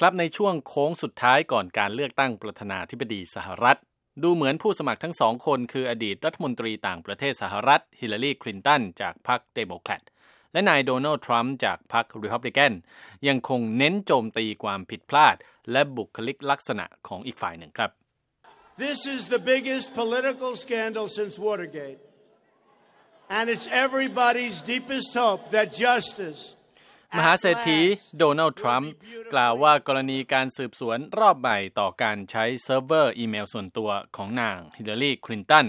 ครับในช่วงโค้งสุดท้ายก่อนการเลือกตั้งประธานาธิบดีสหรัฐ ดูเหมือนผู้สมัครทั้งสองคนคืออดีตรัฐมนตรีต่างประเทศสหรัฐ ฮิลลารีคลินตันจากพรรคเดโมแครตและนายโดนัลด์ทรัมป์จากพรรครีพับลิกันยังคงเน้นโจมตีความผิดพลาด และบุคลิกลักษณะของอีกฝ่ายหนึ่งครับ This is the biggest political scandal since Watergate. And it's everybody's deepest hope that justice มหาเศรษฐีโดนัลด์ทรัมป์กล่าวว่ากรณีการสืบสวนรอบใหม่ต่อการใช้เซิร์ฟเวอร์อีเมลส่วนตัวของนางฮิลลารีคลินตัน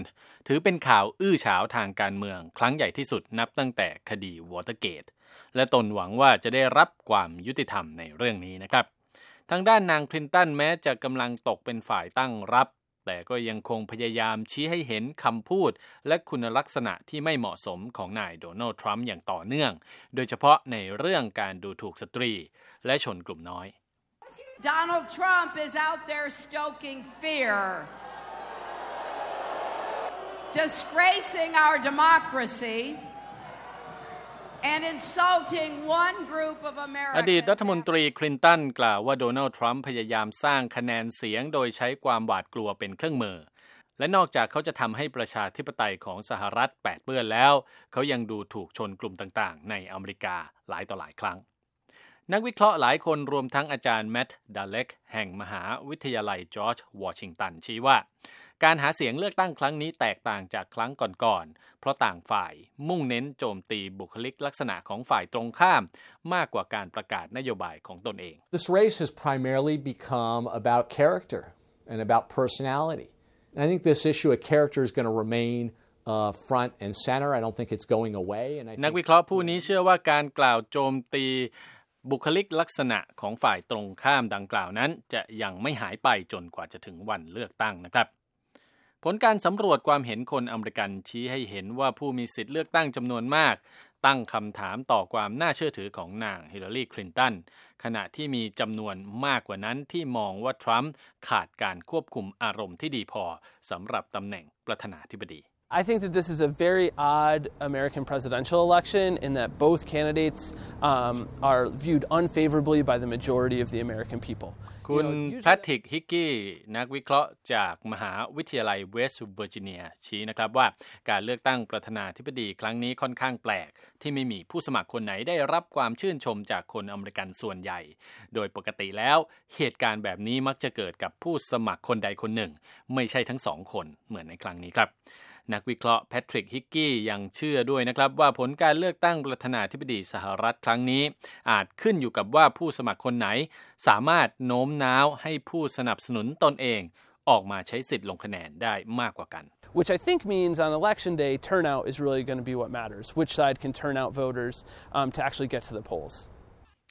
ถือเป็นข่าวอื้อฉาวทางการเมืองครั้งใหญ่ที่สุดนับตั้งแต่คดีวอเตอร์เกตและตนหวังว่าจะได้รับความยุติธรรมในเรื่องนี้นะครับ ทางด้านนางคลินตันแม้จะกำลังตกเป็นฝ่ายตั้งรับ แต่ก็ยังคงพยายามชี้ให้เห็นคำพูด และคุณลักษณะที่ไม่เหมาะสมของนายโดนัลด์ทรัมป์อย่างต่อเนื่อง โดยเฉพาะในเรื่องการดูถูกสตรี และชนกลุ่มน้อย Donald Trump is out there stoking fear, disgracing our democracy, and insulting one group of อดีตรัฐมนตรีคลินตันกล่าวว่าโดนัลด์ทรัมป์พยายามสร้างคะแนนเสียงโดยใช้ความหวาดกลัวเป็นเครื่องมือ และนอกจากเขาจะทำให้ประชาธิปไตยของสหรัฐแปดเปื้อนแล้ว เขายังดูถูกชนกลุ่มต่างๆ ในอเมริกาหลายต่อหลายครั้ง นักวิเคราะห์หลายคนรวมทั้งอาจารย์แมตต์ดัลเล็กแห่งมหาวิทยาลัยจอร์จวอชิงตันชี้ว่า การหาเสียงเลือกตั้งครั้งนี้แตกต่างจากครั้งก่อนๆ เพราะต่างฝ่ายมุ่งเน้นโจมตีบุคลิกลักษณะของฝ่ายตรงข้าม มากกว่าการประกาศนโยบายของตนเอง This race has primarily become about character and about personality. I think this issue of character is going to remain uh, front and center. I don't think it's going away. And I นัก think วิเคราะห์ผู้นี้เชื่อว่าการกล่าวโจมตีบุคลิกลักษณะของฝ่ายตรงข้ามดังกล่าวนั้น จะยังไม่หายไปจนกว่าจะถึงวันเลือกตั้งนะครับ ผลการสำรวจความเห็นคนอเมริกันชี้ให้เห็นว่าผู้มีสิทธิ์เลือกตั้งจำนวนมาก ตั้งคำถามต่อความน่าเชื่อถือของนางฮิลลารีคลินตันขณะที่มีจำนวนมากกว่านั้นที่มองว่าทรัมป์ขาดการควบคุมอารมณ์ที่ดีพอสำหรับตำแหน่งประธานาธิบดี I think that this is a very odd American presidential election in that both candidates um, are viewed unfavorably by the majority of the American people. You know, usually- แพทริกฮิกกี้นักวิเคราะห์จากมหาวิทยาลัยเวสต์เวอร์จิเนียชี้นะครับว่าการเลือกตั้งประธานาธิบดีครั้งนี้ค่อนข้างแปลก ที่ไม่มีผู้สมัครคนไหนได้รับความชื่นชมจากคนอเมริกันส่วนใหญ่ โดยปกติแล้วเหตุการณ์แบบนี้มักจะเกิดกับผู้สมัครคนใดคนหนึ่ง ไม่ใช่ทั้งสองคนเหมือนในครั้งนี้ครับ นักวิเคราะห์แพทริกฮิกกี้ยังเชื่อด้วยนะครับว่าผลการเลือกตั้งประธานาธิบดีสหรัฐครั้งนี้ อาจขึ้นอยู่กับว่าผู้สมัครคนไหน สามารถโน้มน้าวให้ผู้สนับสนุนตนเอง ออกมาใช้สิทธิ์ลงคะแนนได้มากกว่ากัน Which I think means on election day, turnout is really going to be what matters. Which side can turn out voters um, to actually get to the polls?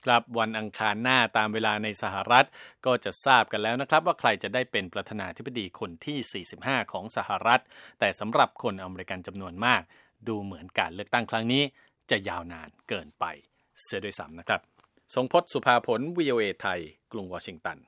ครับวันอังคารหน้าตามเวลาในสหรัฐ ก็จะทราบกันแล้วนะครับ ว่าใครจะได้เป็นประธานาธิบดีคนที่ 45 ของสหรัฐ แต่สำหรับคนอเมริกันจำนวนมาก ดูเหมือนการเลือกตั้งครั้งนี้ จะยาวนานเกินไป เสียด้วยซ้ำนะครับทรงพศสุภาผล VOA ไทย กรุงวอชิงตัน